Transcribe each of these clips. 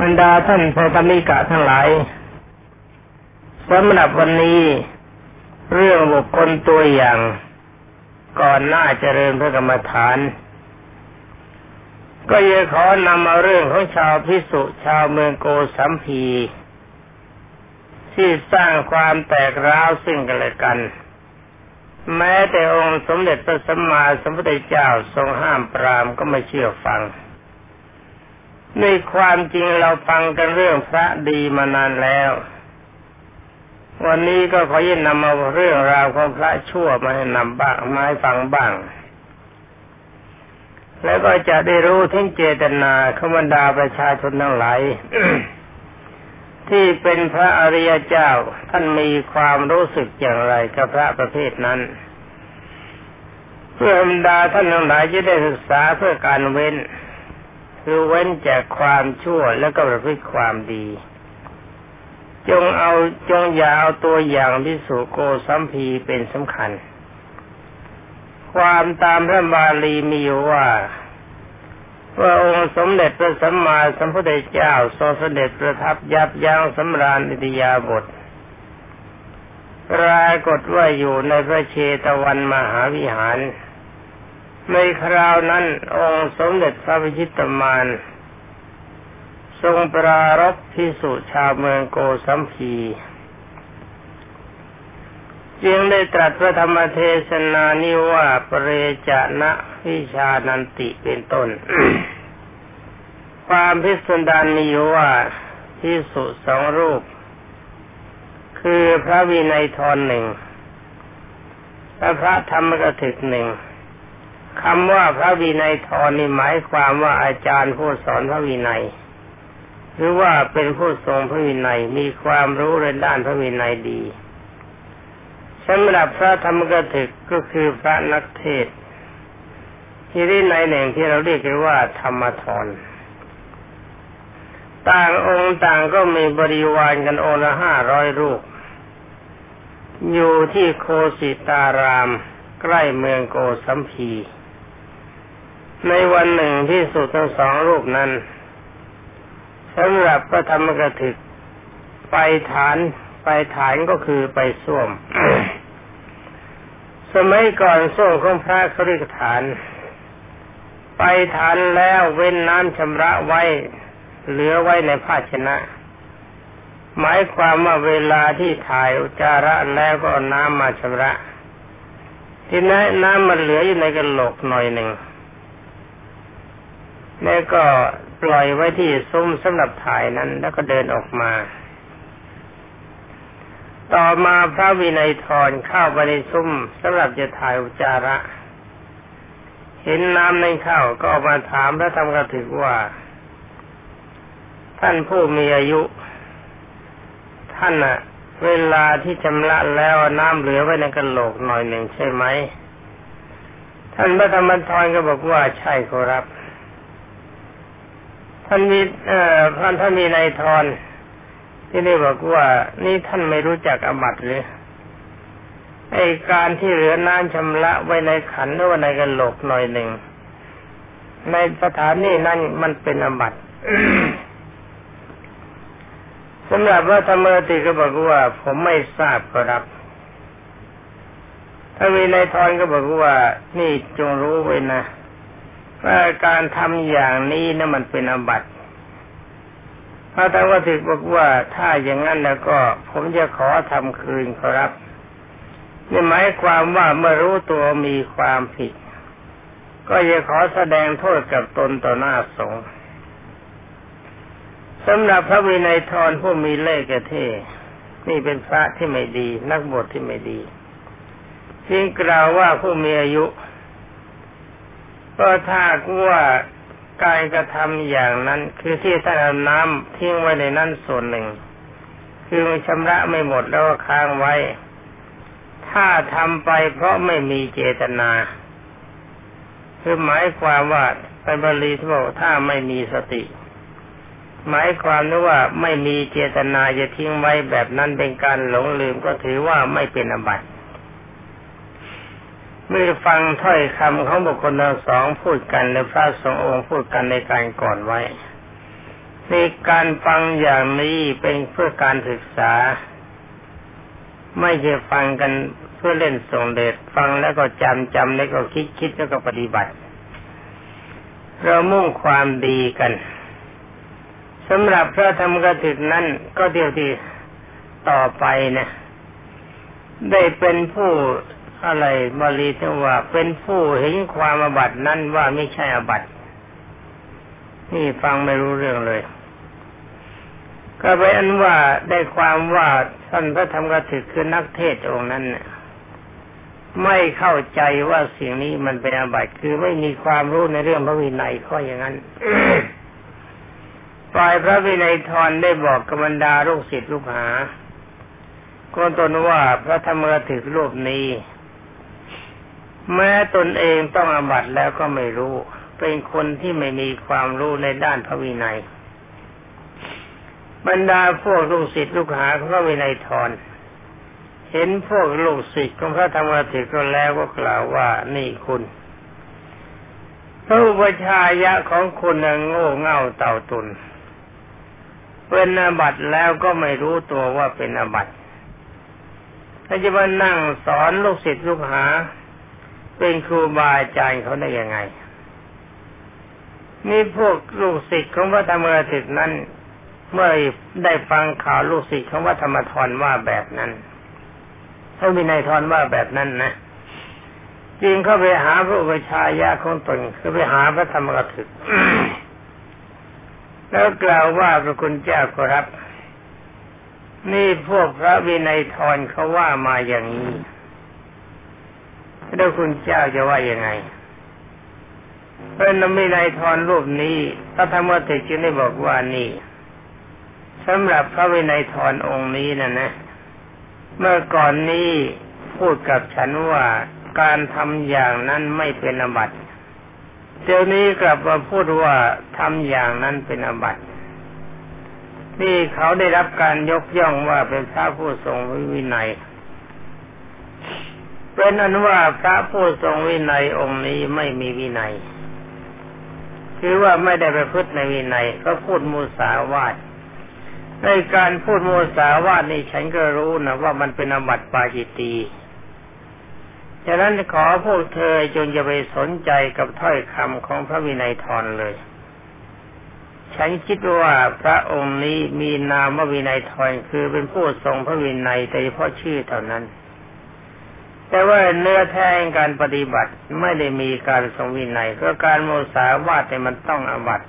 บรรดาท่านพระธมิกะทั้งหลายสำหรับวันนี้ เรื่องบุคคลตัวอย่าง ก่อนหน้าเจริญพระกรรมฐาน ก็ยังขอนำมาเรื่องของชาวพิสุชาวเมืองโกสัมพี ที่สร้างความแตกร้าวซึ่งกันและกัน แม้แต่องค์สมเด็จพระสัมมาสัมพุทธเจ้าทรงห้ามปรามก็ไม่เชื่อฟัง ในความจริงเราฟังกันเรื่องพระดีมานานแล้ว วันนี้ก็ขอยินนำเอาเรื่องราวของพระชั่วมาให้นำบ้างมาให้ฟังบ้าง แล้วก็จะได้รู้ถึงเจตนาขบรรดาประชาชนทั้งหลายที่เป็นพระอริยเจ้าท่านมีความรู้สึกอย่างไรกับพระประเภทนั้น เพื่อบรรดาท่านทั้งหลายจะได้ศึกษาเพื่อการเว้น คือเว้นจากความชั่วแล้วก็ประพฤติความดี จงเอาจงอย่าเอาตัวอย่างพิสุโกสัมพีเป็นสำคัญ ความตามพระบาลีมีอยู่ว่าว่าองค์สมเด็จพระสัมมาสัมพุทธเจ้าทรงเสด็จประทับยับยั้งสำราญอิทยาบทปรากฏว่าอยู่ในพระเชตวันมหาวิหาร ในคราวนั้น องค์สมเด็จพระวิชิตมานทรงปรารบพิสุชาวเมืองโกสัมพีจึงได้ตรัสพระธรรมเทศนานิว่าปเรจนะวิชานันติเป็นต้น ความพิสดารมีว่าพิสุสองรูป คือพระวินัยทรหนึ่งและพระธรรมกถึกหนึ่ง คำว่าพระวินัยทรนี่หมายความว่าอาจารย์ผู้สอนพระวินัย หรือว่าเป็นผู้ทรงพระวินัยมีความรู้ในด้านพระวินัยดีสำหรับพระธรรมกถึกก็คือพระนักเทศที่ได้ในหนึ่งที่เราเรียกกันว่า ธรรมทรต่างองค์ต่างก็มีบริวารกันองค์ละห้าร้อยรูป อยู่ที่โคสิตาราม ใกล้เมืองโกสัมพี ในวันหนึ่งที่สุดทั้งสองรูปนั้นสำหรับพระธรรมกถึก ไปฐานไปฐานก็คือไปส้วม สมัยก่อนส้วมของพระเขาเรียกฐาน ไปฐานแล้วเว้นน้ำชำระไว้ เหลือไว้ในภาชนะ หมายความว่าเวลาที่ถ่ายอุจาระแล้วก็น้ำมาชำระ ที่นั้นน้ำมันเหลืออยู่ในกระโหลกหน่อยหนึ่ง แล้วก็ปล่อยไว้ที่ซุ้มสำหรับถ่ายนั้นแล้วก็เดินออกมา ต่อมาพระวินัยทรเข้าไปในซุ้มสำหรับจะถ่ายอุจาระ เห็นน้ำในเข้าก็ออกมาถามพระธรรมกถึกว่า ท่านผู้มีอายุ ท่านอะเวลาที่ชำระแล้วน้ำเหลือไว้ในกระโหลกหน่อยหนึ่งใช่ไหม ท่านพระธรรมทรก็บอกว่าใช่ครับ ท่านมีเอ่อท่านท่านมีนายทรที่นี่บอกว่า นี่ท่านไม่รู้จักอบัตหรือไอการที่เหลือน้ำชำระไว้ในขันหรือว่าในกระโหลกหน่อยหนึ่ง ในสถานนี้นั่นมันเป็นอบัตสำหรับว่าธรรมติก็บอกว่า ผมไม่ทราบครับถ้ามีนายทรก็บอกว่า นี่จงรู้ไว้นะ ว่าการทำอย่างนี้นะมันเป็นอบัติพระธรรมถึกบอกว่าถ้าอย่างนั้นแล้วก็ ผมจะขอทำคืนครับนี่หมายความว่าเมื่อรู้ตัวมีความผิด ก็จะขอแสดงโทษกับตนต่อหน้าสงฆ์สำหรับพระวินัยทรผู้มีเล่ห์กระเทนี่เป็นพระที่ไม่ดี นักบวชที่ไม่ดีจึงกล่าวว่าผู้มีอายุ ก็ถ้าว่าการกระทำอย่างนั้น คือที่ท่านเอาน้ำทิ้งไว้ในนั้นส่วนหนึ่ง คือชำระไม่หมดแล้วก็ค้างไว้ ถ้าทำไปเพราะไม่มีเจตนา คือหมายความว่าไปบาลีที่บอกถ้าไม่มีสติ หมายความนึกว่าไม่มีเจตนาจะทิ้งไว้แบบนั้นเป็นการหลงลืมก็ถือว่าไม่เป็นอบัติ เมื่อฟังถ้อยคำของบุคคลทั้งสองพูดกันในพระสงฆ์องค์พูดกันในการก่อนไว้ในการฟังอย่างนี้เป็นเพื่อการศึกษา ไม่ใช่ฟังกันเพื่อเล่นส่งเดชฟังแล้วก็จำจำแล้วก็คิดคิดแล้วก็ปฏิบัติ เรามุ่งความดีกันสำหรับพระธรรมกถึกนั้นก็เดียวที่ต่อไปนะได้เป็นผู้ อะไรบาลีที่ว่าเป็นผู้เห็นความอบัตินั้นว่าไม่ใช่อบัตินี่ฟังไม่รู้เรื่องเลย ก็ไปอันว่าได้ความว่าท่านพระธรรมกถึกคือนักเทศองค์นั้นเนี่ยไม่เข้าใจว่าสิ่งนี้มันเป็นอาบัติคือไม่มีความรู้ในเรื่องพระวินัยข้ออย่างนั้นฝ่ายพระวินัยทรได้บอกกบรรดาลูกศิษย์ลูกหาคนตนว่าพระธรรมกถึกรูปนี้ แม้ตนเองต้องอาบัติแล้วก็ไม่รู้ เป็นคนที่ไม่มีความรู้ในด้านพระวินัย บรรดาพวกลูกศิษย์ลูกหาของพระวินัยทรเห็นพวกลูกศิษย์ของพระธรรมกถึกก็แล้วก็กล่าวว่านี่คุณพระอุปชายะของคุณโง่เง่าเต่าตุนเป็นอาบัติแล้วก็ไม่รู้ตัวว่าเป็นอาบัติถ้าจะมานั่งสอนลูกศิษย์ลูกหา เป็นครูบาอาจารย์เขาได้ยังไง นี่พวกลูกศิษย์ของพระธรรมกถึกนั้น เมื่อได้ฟังข่าวลูกศิษย์ของพระธรรมทรว่าแบบนั้นเขามีนายทรว่าแบบนั้นนะจริงเข้าไปหาพระอุปชายาของตนคือไปหาพระธรรมกถึกแล้วกล่าวว่าพระคุณเจ้าขอรับ นี่พวกพระวินัยทรเขาว่ามาอย่างนี้ แล้วคุณเจ้าจะว่ายังไงเป็นนวินัยทรรูปนี้พระธรรมเถรจึงได้บอกว่านี่สำหรับพระวินัยทรองค์นี้นะนะ เมื่อก่อนนี้พูดกับฉันว่าการทำอย่างนั้นไม่เป็นอบัติเดี๋ยวนี้กลับมาพูดว่าทำอย่างนั้นเป็นอบัตินี่เขาได้รับการยกย่องว่าเป็นพระผู้ทรงวินัย เป็นอนุว่าพระผู้ทรงวินัยองค์นี้ไม่มีวินัย คือว่าไม่ได้ไปพูดในวินัยก็พูดมูสาวาทในการพูดมูสาวาทนี่ฉันก็รู้นะว่ามันเป็นอบัติปาจิตีฉะนั้นขอพวกเธอจงจะไปสนใจกับถ้อยคำของพระวินัยทรเลย ฉันคิดว่าพระองค์นี้มีนามวินัยทรคือเป็นผู้ทรงพระวินัยแต่เฉพาะชื่อเท่านั้น แต่ว่าเนื้อแท้งการปฏิบัติไม่ได้มีการทรงวินัยเพราะการโมสาวาทแต่มันต้องอบัต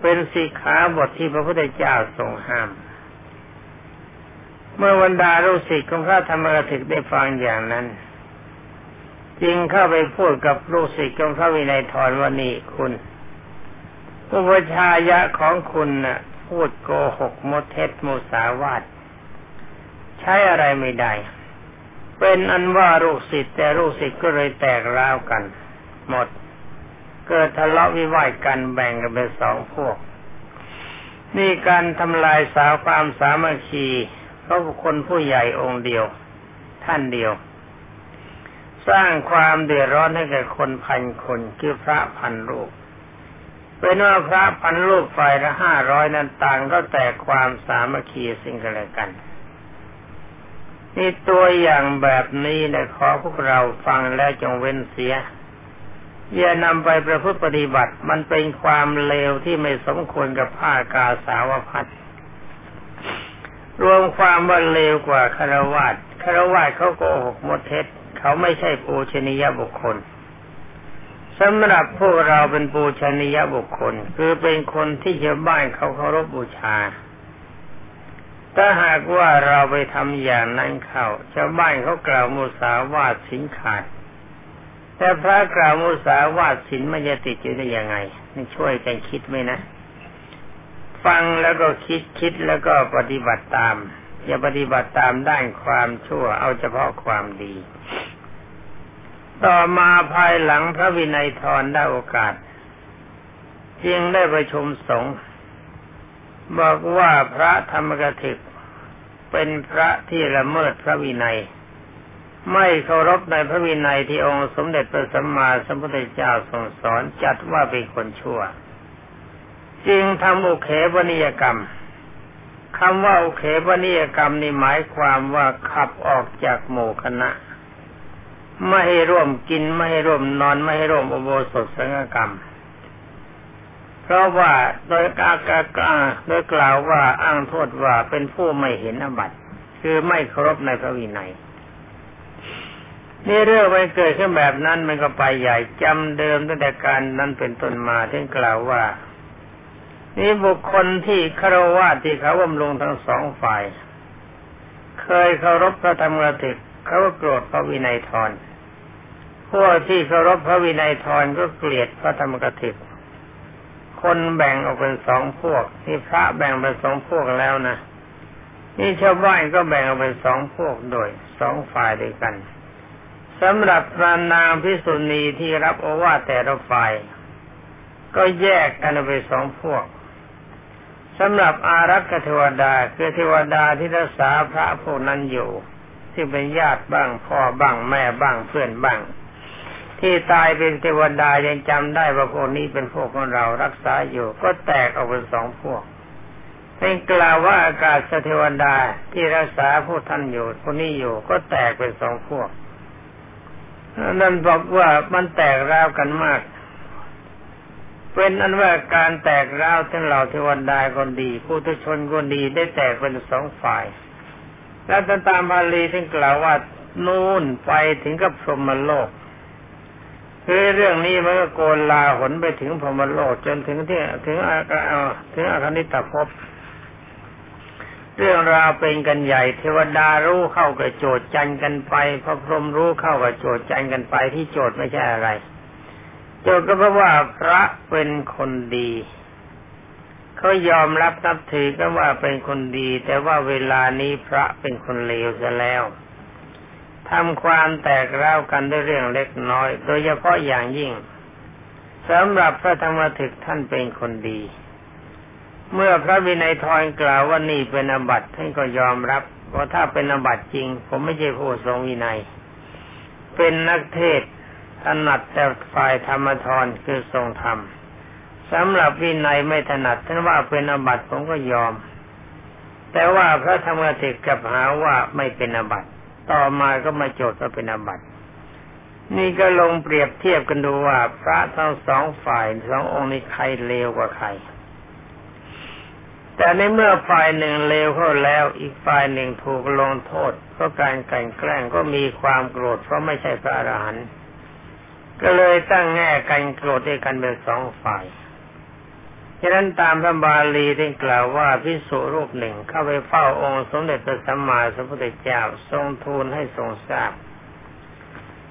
เป็นสิกขาบทที่พระพุทธเจ้าทรงห้าม เมื่อวันดาลูกศิษย์ของพระธรรมกถึกได้ฟังอย่างนั้น จึงเข้าไปพูดกับลูกศิษย์ของพระวินัยทรว่านี่คุณอุปชายะของคุณน่ะ พูดโกหกมดเท็จมุสาวาทใช้อะไรไม่ได้ เป็นอันว่าลูกศิษย์แต่ลูกศิษย์ก็เลยแตกร้าวกัน หมด เกิดทะเลาะวิวาทกันแบ่งกันเป็นสองพวก นี่การทำลายสาวความสามัคคีเพราะคนผู้ใหญ่องค์เดียว ท่านเดียว สร้างความเดือดร้อนให้แก่คนพันคนคือพระพันรูปเป็นว่าพระพันรูปฝ่ายละห้าร้อยนั้นต่างก็แตกความสามัคคีสิ่งกันและกัน นี่ตัวอย่างแบบนี้นะขอพวกเราฟังแล้วจงเว้นเสีย อย่านำไปประพฤติปฏิบัติมันเป็นความเลวที่ไม่สมควรกับผ้ากาสาวพัดรวมความว่าเลวกว่าคารวาสคารวาสเขาโกหกมดเท็จ เขาไม่ใช่ปูชนียบุคคลสำหรับพวกเราเป็นปูชนียบุคคล คือเป็นคนที่ชาวบ้านเขาเคารพบูชา ถ้าหากว่าเราไปทำอย่างนั้นเข้าชาวบ้านเขากล่าวมุสาวาทสินขาด แต่พระกล่าวมุสาวาทสินมันจะติดอยู่ได้ยังไงนี่ช่วยกันคิดไหมนะ ฟังแล้วก็คิดคิดแล้วก็ปฏิบัติตาม อย่าปฏิบัติตามด้านความชั่ว เอาเฉพาะความดี ต่อมาภายหลังพระวินัยทรได้โอกาส จึงได้ประชุมสงฆ์ บอกว่าพระธรรมกถึกเป็นพระที่ละเมิดพระวินัย ไม่เคารพในพระวินัยที่องค์สมเด็จพระสัมมาสัมพุทธเจ้าทรงสอนจัดว่าเป็นคนชั่ว จึงทำอุเขปนิยกรรมคำว่าอุเขปนิยกรรมนี่หมายความว่าขับออกจากหมู่คณะ ไม่ให้ร่วมกินไม่ให้ร่วมนอนไม่ให้ร่วมอุโบสถสังฆกรรม เพราะว่าโดยกากากาโดยกล่าวว่าอ้างโทษว่าเป็นผู้ไม่เห็นอบัติคือไม่เคารพในพระวินัยนี่เรื่องไปเกิดขึ้นแบบนั้นมันก็ไปใหญ่จำเดิมตั้งแต่การนั้นเป็นต้นมาที่กล่าวว่า นี่บุคคลที่คารวะที่เขาบำรุงทั้งสองฝ่าย เคยเคารพพระธรรมกถึกเขาก็โกรธพระวินัยทรพวกที่เคารพพระวินัยทรก็เกลียดพระธรรมกถึก คนแบ่งออกเป็นสองพวกนี่พระแบ่งเป็นสองพวกแล้วนะนี่ชาวบ้านก็แบ่งออกเป็นสองพวกโดยสองฝ่ายด้วยกันสำหรับพระนางพิสุณีที่รับโอวาทแต่ละฝ่าย ก็แยกกันไปสองพวกสำหรับอารักษเทวดาคือเทวดาที่รักษาพระพวกนั้นอยู่ ที่เป็นญาติบ้างพ่อบ้างแม่บ้างเพื่อนบ้าง ที่ตายเป็นเทวดายังจำได้ว่าพวกนี้เป็นพวกของเรารักษาอยู่ ก็แตกออกเป็นสองพวกเป็นกล่าวว่าอากาศเทวดาที่รักษาพวกท่านอยู่พวกนี้อยู่ก็แตกเป็นสองพวกนั่นบอกว่ามันแตกร้าวกันมาก เป็นอันว่าการแตกร้าวทั้งเหล่าเทวดาคนดี ผู้ทุชนคนดีได้แตกเป็นสองฝ่าย แล้วตามบาลีท่านกล่าวว่า นู่นไปถึงกับพรหมโลก คือเรื่องนี้มันก็โกนลาหนไปถึงพมโลกจนถึงที่ถึงอาถึงอาคณิตภพเรื่องราวเป็นกันใหญ่เทวดารู้เข้ากับโจทย์จันกันไปพระพรหมรู้เข้ากับโจทย์จันกันไปที่โจทย์ไม่ใช่อะไร โจทย์ก็เพราะว่าพระเป็นคนดีเขายอมรับนับถือกันว่าเป็นคนดี แต่ว่าเวลานี้พระเป็นคนเลวซะแล้ว ทำความแตกร้าวกันด้วยเรื่องเล็กน้อย โดยเฉพาะอย่างยิ่งสำหรับพระธรรมถึกท่านเป็นคนดี เมื่อพระวินัยทรกล่าวว่านี่เป็นอบัติท่านก็ยอมรับว่าถ้าเป็นอบัติจริง ผมไม่ใช่ผู้ทรงวินัย เป็นนักเทศถนัดแต่ฝ่ายธรรมทรคือทรงธรรมสำหรับวินัยไม่ถนัดท่านว่าเป็นอบัติผมก็ยอม แต่ว่าพระธรรมติกกับหาว่าไม่เป็นอบัติ ต่อมาก็มาโจทย์ว่าเป็นอาบัติ นี่ก็ลงเปรียบเทียบกันดูว่า พระทั้งสองฝ่ายสององค์นี้ใครเลวกว่าใคร แต่ในเมื่อฝ่ายหนึ่งเลวเข้าแล้วอีกฝ่ายหนึ่งถูกลงโทษ เพราะการกันแกล้งก็มีความโกรธเพราะไม่ใช่พระอรหันต์ก็เลยตั้งแง่กันโกรธด้วยกันเป็นสองฝ่าย ฉะนั้นตามพระบาลีได้กล่าวว่าพิสุรูปหนึ่งเข้าไปเฝ้าองค์สมเด็จพระสัมมาสัมพุทธเจ้าทรงทูลให้ทรงทราบ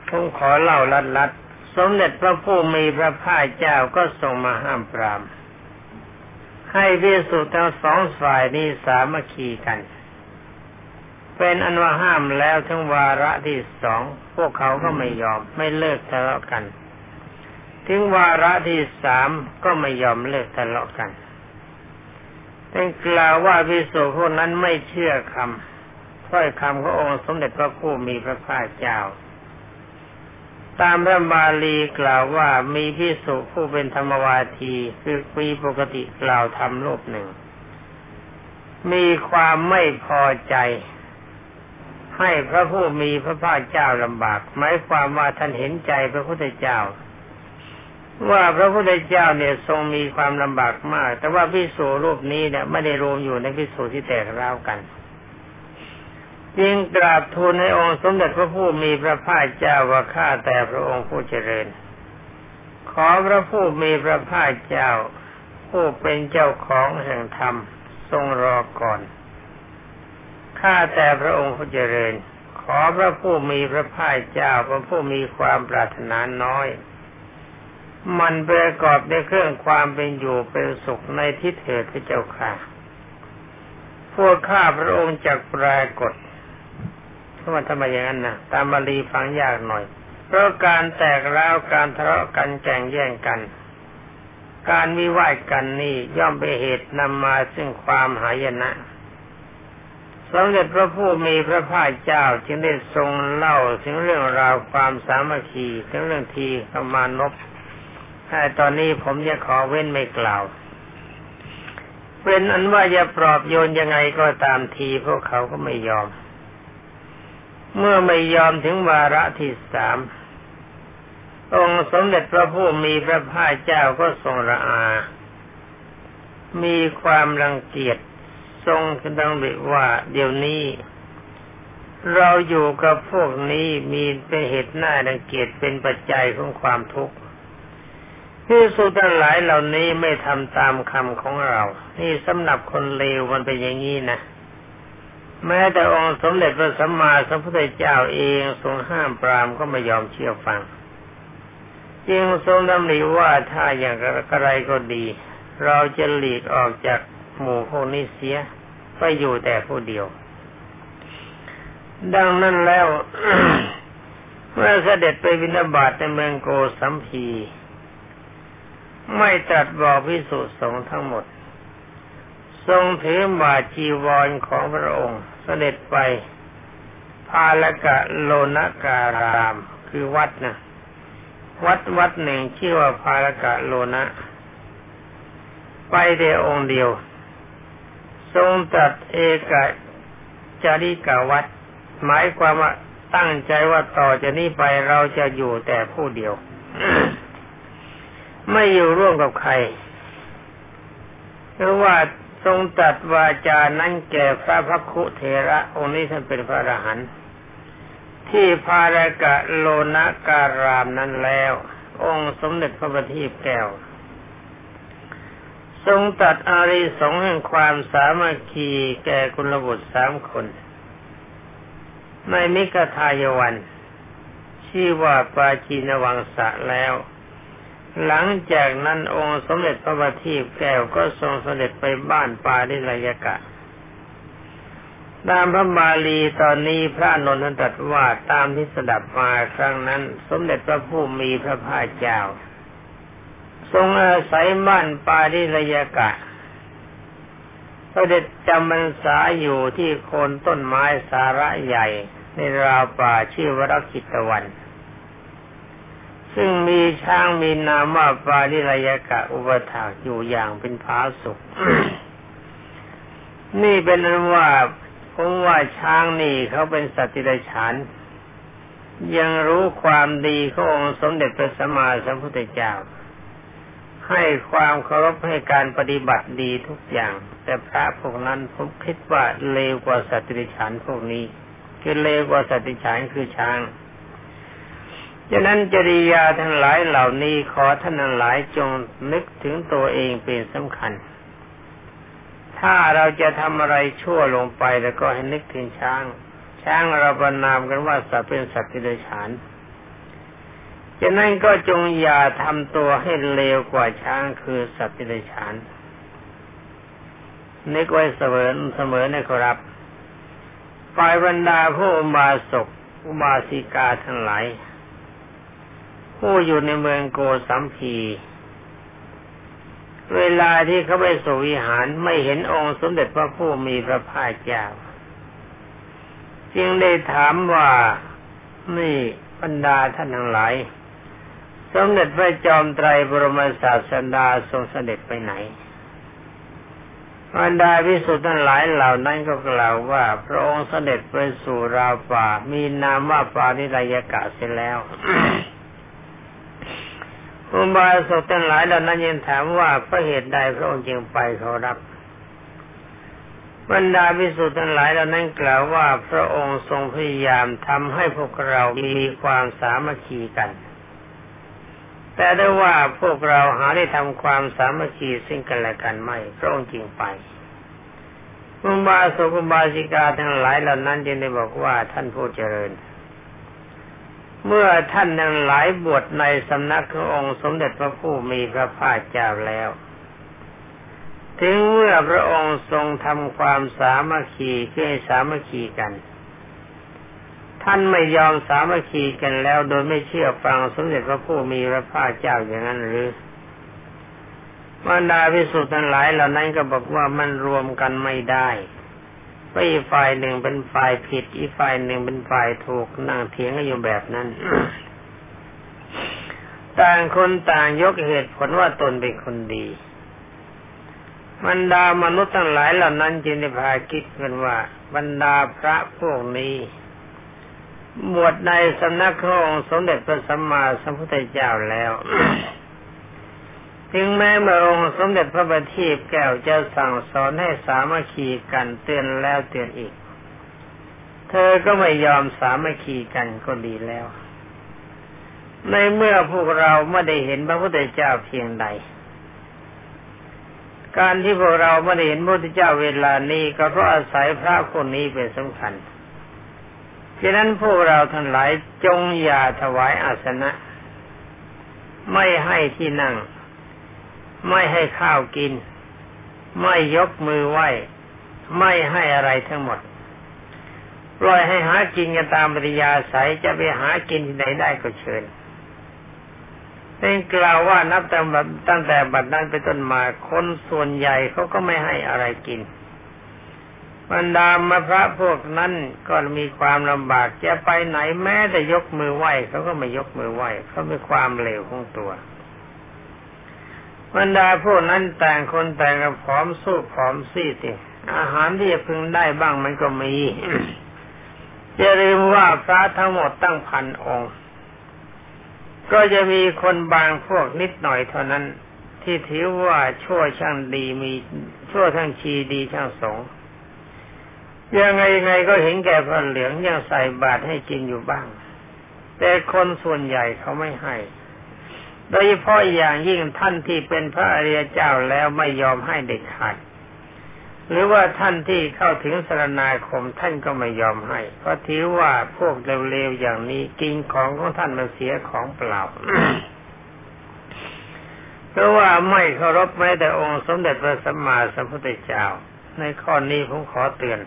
ผมขอเล่าลัดลัดสมเด็จพระผู้มีพระภาคเจ้าก็ทรงมาห้ามปราม ให้พิสุทั้งสองฝ่ายนี้สามัคคีกัน เป็นอันว่าห้ามแล้วทั้งวาระที่สองพวกเขาก็ไม่ยอมไม่เลิกทะเลาะกัน ถึงวาระที่สามก็ไม่ยอมเลิกทะเลาะกันเป็นกล่าวว่าพิสุพวกนั้นไม่เชื่อคำถ้อยคำขององค์สมเด็จพระผู้มีพระภาคเจ้า ตามพระบาลีกล่าวว่ามีพิสุผู้เป็นธรรมวาทีคือมีปกติกล่าวทำรูปหนึ่ง มีความไม่พอใจให้พระผู้มีพระภาคเจ้าลำบาก หมายความว่าท่านเห็นใจพระพุทธเจ้า ว่าพระพุทธเจ้าเนี่ยทรงมีความลำบากมาก แต่ว่าพิสูรูปนี้เนี่ยไม่ได้รวมอยู่ในพิสูที่แตกร้าวกัน จึงกราบทูลให้องค์สมเด็จพระผู้มีพระภาคเจ้าว่าข้าแต่พระองค์ผู้เจริญ ขอพระผู้มีพระภาคเจ้า ผู้เป็นเจ้าของแห่งธรรม ทรงรอก่อนข้าแต่พระองค์ผู้เจริญ ขอพระผู้มีพระภาคเจ้าพระผู้มีความปรารถนาน้อย มันประกอบด้วยเครื่องความเป็นอยู่เป็นสุขในทิศเถิดพระเจ้าค่ะ พวกข้าพระองค์จักปรากฏเพราะมันทำไมอย่างนั้นนะตามบาลีฟังยากหน่อย เพราะการแตกร้าวการทะเลาะกันแข่งแย่งกัน การวิวาทกันนี่ย่อมเป็นเหตุนำมาซึ่งความหายนะสมเด็จพระผู้มีพระภาคเจ้าจึงได้ทรงเล่าถึงเรื่องราวความสามัคคีถึงเรื่องทีขมานพ แต่ตอนนี้ผมจะขอเว้นไม่กล่าวเป็นอันว่าจะปลอบโยนยังไงก็ตามทีพวกเขาก็ไม่ยอม เมื่อไม่ยอมถึงวาระที่สามองค์สมเด็จพระผู้มีพระภาคเจ้าก็ทรงระอา มีความรังเกียจทรงดังบิว่าเดี๋ยวนี้ เราอยู่กับพวกนี้มีเป็นเหตุหน้ารังเกียจเป็นปัจจัยของความทุกข์ ที่สุทั้งหลายเหล่านี้ไม่ทำตามคำของเรา นี่สำหรับคนเลวมันเป็นอย่างนี้นะ แม้แต่องค์สมเด็จพระสัมมาสัมพุทธเจ้าเองทรงห้ามปรามก็ไม่ยอมเชื่อฟัง จึงทรงดำริว่าถ้าอย่างไรก็ดี เราจะหลีกออกจากหมู่พวกนี้เสียไปอยู่แต่ผู้เดียว ดังนั้นแล้ว เมื่อเสด็จไปวินาบาตในเมืองโกสัมพี ไม่ตรัสบอกพิสุสงฆ์ทั้งหมด ทรงถือบาจีวรของพระองค์เสด็จไปพาลกะโลนการาม คือวัดนะวัดวัดหนึ่งชื่อว่าพาลกะโลนะ ไปแต่องค์เดียว ทรงตัดเอกจาริกาวัด หมายความว่าตั้งใจว่าต่อจากนี้ไปเราจะอยู่แต่ผู้เดียว ไม่อยู่ร่วมกับใครเพราะว่าทรงตัดวาจานั้นแก่พระพักคุเทระองค์นี้ท่านเป็นพระอรหันต์ที่พารกะโลนะการามนั้นแล้ว องค์สมเด็จพระบัณฑิตแก้ว ทรงตัดอาริสงแห่งความสามัคคีแก่กุลบุตรสามคน ในมิกทายวัน ชื่อว่าปาจีนวังสะแล้ว หลังจากนั้นองค์สมเด็จพระบัณฑิตแก้วก็ทรงเสด็จไปบ้านปาดิลยกะตามพระบาลีตอนนี้พระนนทตรัสว่าตามที่สดับมาครั้งนั้น สมเด็จพระผู้มีพระภาคเจ้า ทรงอาศัยบ้านปาดิลยกะเสด็จจำพรรษาอยู่ที่โคนต้นไม้สาระใหญ่ ในราวป่าชื่อวรกิตวัน ซึ่งมีช้างมีนามว่าปาริรยกะอุปถากอยู่อย่างเป็นผาสุกนี่เป็นนั้นว่าผมว่าช้างนี่เขาเป็นสัตว์ที่ได้ฉานยังรู้ความดีขององค์สมเด็จพระสัมมาสัมพุทธเจ้า ให้ความเคารพให้การปฏิบัติดีทุกอย่าง แต่พระพวกนั้นผมคิดว่าเลวกว่าสัตว์ที่ได้ฉานพวกนี้ คือเลวกว่าสัตว์ที่ฉานคือช้าง ฉะนั้นจริยาทั้งหลายเหล่านี้ขอท่านทั้งหลายจงนึกถึงตัวเองเป็นสำคัญ ถ้าเราจะทำอะไรชั่วลงไปแล้วก็ให้นึกถึงช้าง ช้างเราประนามกันว่าสัตว์เป็นสัตว์ที่เดชานฉะนั้นก็จงอย่าทำตัวให้เลวกว่าช้างคือสัตว์ที่เดชานนึกไว้เสมอเสมอนะครับฝ่ายบรรดาผู้อุบาสกอุบาสิกาทั้งหลาย ผู้อยู่ในเมืองโกสัมพี เวลาที่เขาไปสู่วิหารไม่เห็นองค์สมเด็จพระผู้มีพระภาคเจ้า จึงได้ถามว่านี่บรรดาท่านทั้งหลาย สมเด็จพระจอมไตรบรมศาสดาทรงเสด็จไปไหนบรรดาพิสุทธิ์ทั้งหลายเหล่านั้นก็กล่าวว่า พระองค์เสด็จไปสู่ราวป่า มีนามว่าปานิรยกะเสร็จแล้ว อุบาสกทั้งหลายเหล่านั้นยังถามว่าเพราะเหตุใดพระองค์จึงไปเขารับบรรดาพิสุทธ์ทั้งหลายเหล่านั้นกล่าวว่าพระองค์ทรงพยายามทำให้พวกเรามีความสามัคคีกัน แต่ได้ว่าพวกเราหาได้ทำความสามัคคีซึ่งกันและกันไม่ พระองค์จึงไปอุบาสกอุบาสิกาทั้งหลายเหล่านั้นจึงได้บอกว่าท่านผู้เจริญ เมื่อท่านทั้งหลายบวชในสำนักขององค์สมเด็จพระผู้มีพระภาคเจ้าแล้วถึงเมื่อพระองค์ทรงทำความสามัคคีเพื่อสามัคคีกัน ท่านไม่ยอมสามัคคีกันแล้ว โดยไม่เชื่อฟังสมเด็จพระผู้มีพระภาคเจ้าอย่างนั้นหรือบรรดาพิสุทธิ์ทั้งหลายเหล่านั้นก็บอกว่ามันรวมกันไม่ได้ อีฝ่ายหนึ่งเป็นฝ่ายผิด อีฝ่ายหนึ่งเป็นฝ่ายถูกนั่งเถียงกันอยู่แบบนั้น ต่างคนต่างยกเหตุผลว่าตนเป็นคนดีบรรดามนุษย์ทั้งหลายเหล่านั้นจึงได้พาคิดกันว่า บรรดาพระพวกนี้บวชในสำนักของสมเด็จพระสัมมาสัมพุทธเจ้าแล้ว ถึงแม้เมื่อองค์สมเด็จพระบัณฑิตแก้วจะสั่งสอนให้สามัคคีกันเตือนแล้วเตือนอีก เธอก็ไม่ยอมสามัคคีกันก็ดีแล้ว ในเมื่อพวกเราไม่ได้เห็นพระพุทธเจ้าเพียงใด การที่พวกเราไม่ได้เห็นพระพุทธเจ้าเวลานี้ก็เพราะอาศัยพระคนนี้เป็นสำคัญฉะนั้นพวกเราทั้งหลายจงอย่าถวายอาสนะ ไม่ให้ที่นั่ง ไม่ให้ข้าวกิน ไม่ยกมือไหว้ ไม่ให้อะไรทั้งหมดปล่อยให้หากินกันตามปริยาสายจะไปหากินที่ไหนได้ก็เชิญเป็นกล่าวว่านับแต่ตั้งแต่บัดนั้นไปต้นมาคนส่วนใหญ่เขาก็ไม่ให้อะไรกินบรรดามพระพวกนั้นก็มีความลำบากจะไปไหนแม้แต่ยกมือไหว้เขาก็ไม่ยกมือไหว้เขามีความเลวของตัว บรรดาพวกนั้นแต่งคนแต่งกับผอมสู้ผอมซีดอาหารที่จะพึงได้บ้างมันก็มีจะลืมว่าพระทั้งหมดตั้งพันองค์ ก็จะมีคนบางพวกนิดหน่อยเท่านั้น ที่ถือว่าชั่วช่างดีมีชั่วทั้งชีดีช่างสงยังไงยังไงก็เห็นแก่พระเหลืองยังใส่บาตรให้กินอยู่บ้าง แต่คนส่วนใหญ่เขาไม่ให้ โดยเฉพาะอย่างยิ่งท่านที่เป็นพระอริยเจ้าแล้วไม่ยอมให้เด็ดขาดหรือว่าท่านที่เข้าถึงสรณาคมท่านก็ไม่ยอมให้ เพราะถือว่าพวกเร็วๆอย่างนี้กินของของท่านมันเสียของเปล่าเพราะว่าไม่เคารพแม้แต่องค์สมเด็จพระสัมมาสัมพุทธเจ้า ในข้อนี้ผมขอเตือน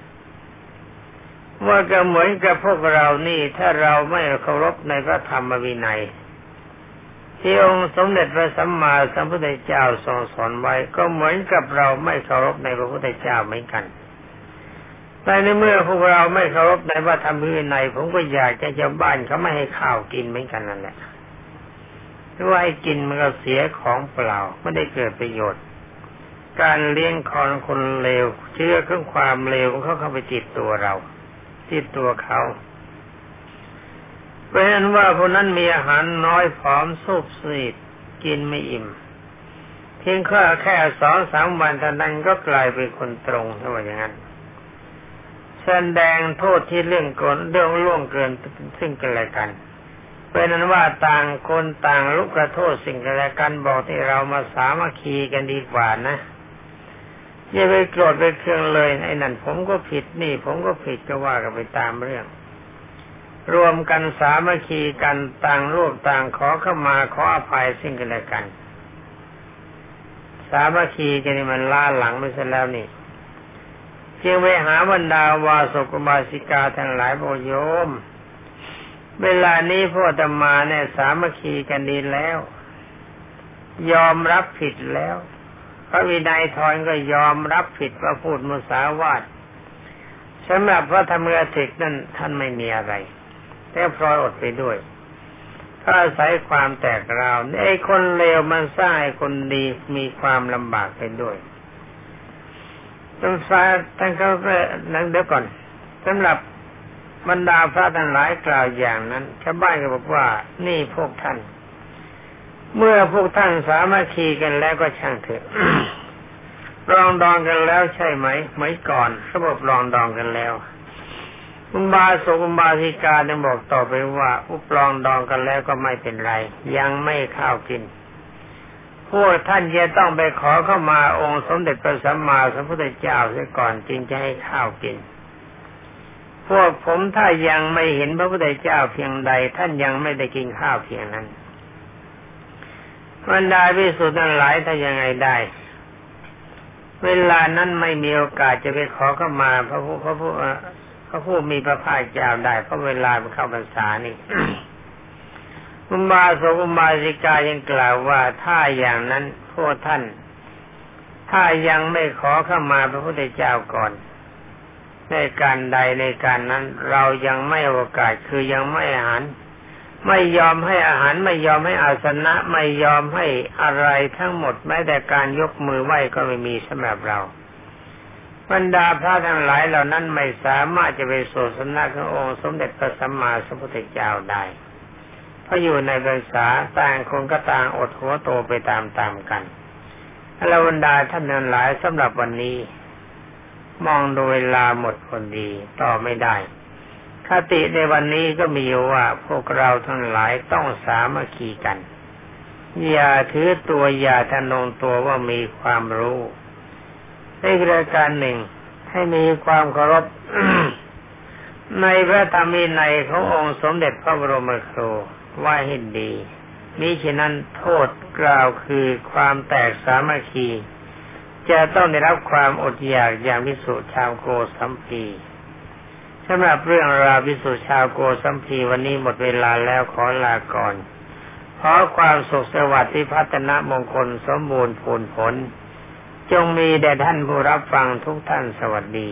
ว่าก็เหมือนกับพวกเรานี่ถ้าเราไม่เคารพในพระธรรมวินัย ที่องค์สมเด็จพระสัมมาสัมพุทธเจ้าทรงสอนไว้ก็เหมือนกับเราไม่เคารพในพระพุทธเจ้าเหมือนกัน แต่ในเมื่อพวกเราไม่เคารพในพระธรรมวินัยผมก็อยากจะจะบ้านเขาไม่ให้ข้าวกินเหมือนกันนั่นแหละเพราะว่าให้กินมันก็เสียของเปล่าไม่ได้เกิดประโยชน์ การเลี้ยงคอนคนเลวเชื่อเครื่องความเลวของเขาเข้าไปจิตตัวเราที่ตัวเขา เป็นว่าพวกนั้นมีอาหารน้อยผอมสุบสีดกินไม่อิ่มเพียงแค่แค่สองสามวันเท่านั้นก็กลายเป็นคนตรงถ้าว่าอย่างนั้นแสดงโทษที่เรื่องกนเรื่องล่วงเกินซึ่งกันและกันเป็นนั้นว่าต่างคนต่างลุกกระโทษสิ่งกันและกันบอกที่เรามาสามัคคีกันดีกว่านะอย่าไปโกรธไปเคืองเลยไอ้นั่นผมก็ผิดนี่ ผมก็ผิดก็ว่ากันไปตามเรื่อง รวมกันสามัคคีกันต่างรูปต่างขอเข้ามาขออภัยสิ่งกันและกัน สามัคคีกันนี่มันล่าหลังไม่ใช่แล้วนี่เพียงไปหาบรรดาวาสุกุมาสิกาทั้งหลายบอโยม เวลานี้พ่อตมาเนี่ยสามัคคีกันดีแล้ว ยอมรับผิดแล้วพระวินัยทอนก็ยอมรับผิดว่าพูดมุสาวาทสำหรับพระธรรมกถิกนั่นท่านไม่มีอะไร แต่พลอยอดไปด้วยถ้าอาศัยความแตกราวไอ้คนเลวมันสร้างให้คนดีมีความลำบากไปด้วยต้องฟ้าท่านเขาก็นั่งเดี๋ยวก่อนสำหรับบรรดาพระทั้งหลายกล่าวอย่างนั้นชาวบ้านก็บอกว่านี่พวกท่าน เมื่อพวกท่านสามัคคีกันแล้วก็ช่างเถอะรองดองกันแล้วใช่ไหมเหมก่อนเขาบรองดองกันแล้ว อุบาสกอุบาสิกาเนี่ยบอกต่อไปว่าอุปรองดองกันแล้วก็ไม่เป็นไร ยังไม่ข้าวกิน พวกท่านจะต้องไปขอเข้ามาองค์สมเด็จพระสัมมาสัมพุทธเจ้าเสียก่อนจึงจะให้ข้าวกิน พวกผมถ้ายังไม่เห็นพระพุทธเจ้าเพียงใด ท่านยังไม่ได้กินข้าวเพียงนั้นบรรดาพิสุทธิ์นั้นหลายถ้ายังไงได้ เวลานั้นไม่มีโอกาสจะไปขอเข้ามาพระผู้พระผู้พ ระผู้มีพระภาคเจ้าได้เพราะเวลาไปเข้าพรรษานี่อุบาสกอุบาสิกายังกล่าวว่าถ้าอย่างนั้นพวกท่าน ถ้ายังไม่ขอเข้ามาพระพุทธเจ้าก่อน ในการใดในการนั้น เรายังไม่โอกาสคือยังไม่หันไม่ยอมให้อาหารไม่ยอมให้อาสนะ ไม่ยอมให้อะไรทั้งหมดแม้แต่การยกมือไหว้ก็ไม่มีสำหรับเรา บรรดาพระทั้งหลายเหล่านั้นไม่สามารถจะไปโสสนาขององค์สมเด็จพระสัมมาสัมพุทธเจ้าได้เพราะอยู่ในภาษาต่างคนก็ต่างอดหัวโตไปตามๆกันแล้วบรรดาท่านทั้งหลายสำหรับวันนี้ มองดูเวลาหมดคนดีต่อไม่ได้คติในวันนี้ก็มีว่าพวกเราทั้งหลายต้องสามัคคีกัน อย่าถือตัวอย่าทะนงตัวว่ามีความรู้ ในรายการหนึ่ง ให้มีความเคารพในพระธรรมีในขององค์สมเด็จพระบรมครูว่าให้ดีมิฉะนั้นโทษกล่าวคือความแตกสามัคคี จะต้องได้รับความอดอยากอย่างวิสุชาวโกสัมพีสำหรับเรื่องราววิสุชาวโกสัมพีวันนี้หมดเวลาแล้วขอลาก่อนขอความสุขสวัสดิ์ที่พัฒนามงคลสมบูรณ์ผลผล จงมีแด่ท่านผู้รับฟังทุกท่านสวัสดี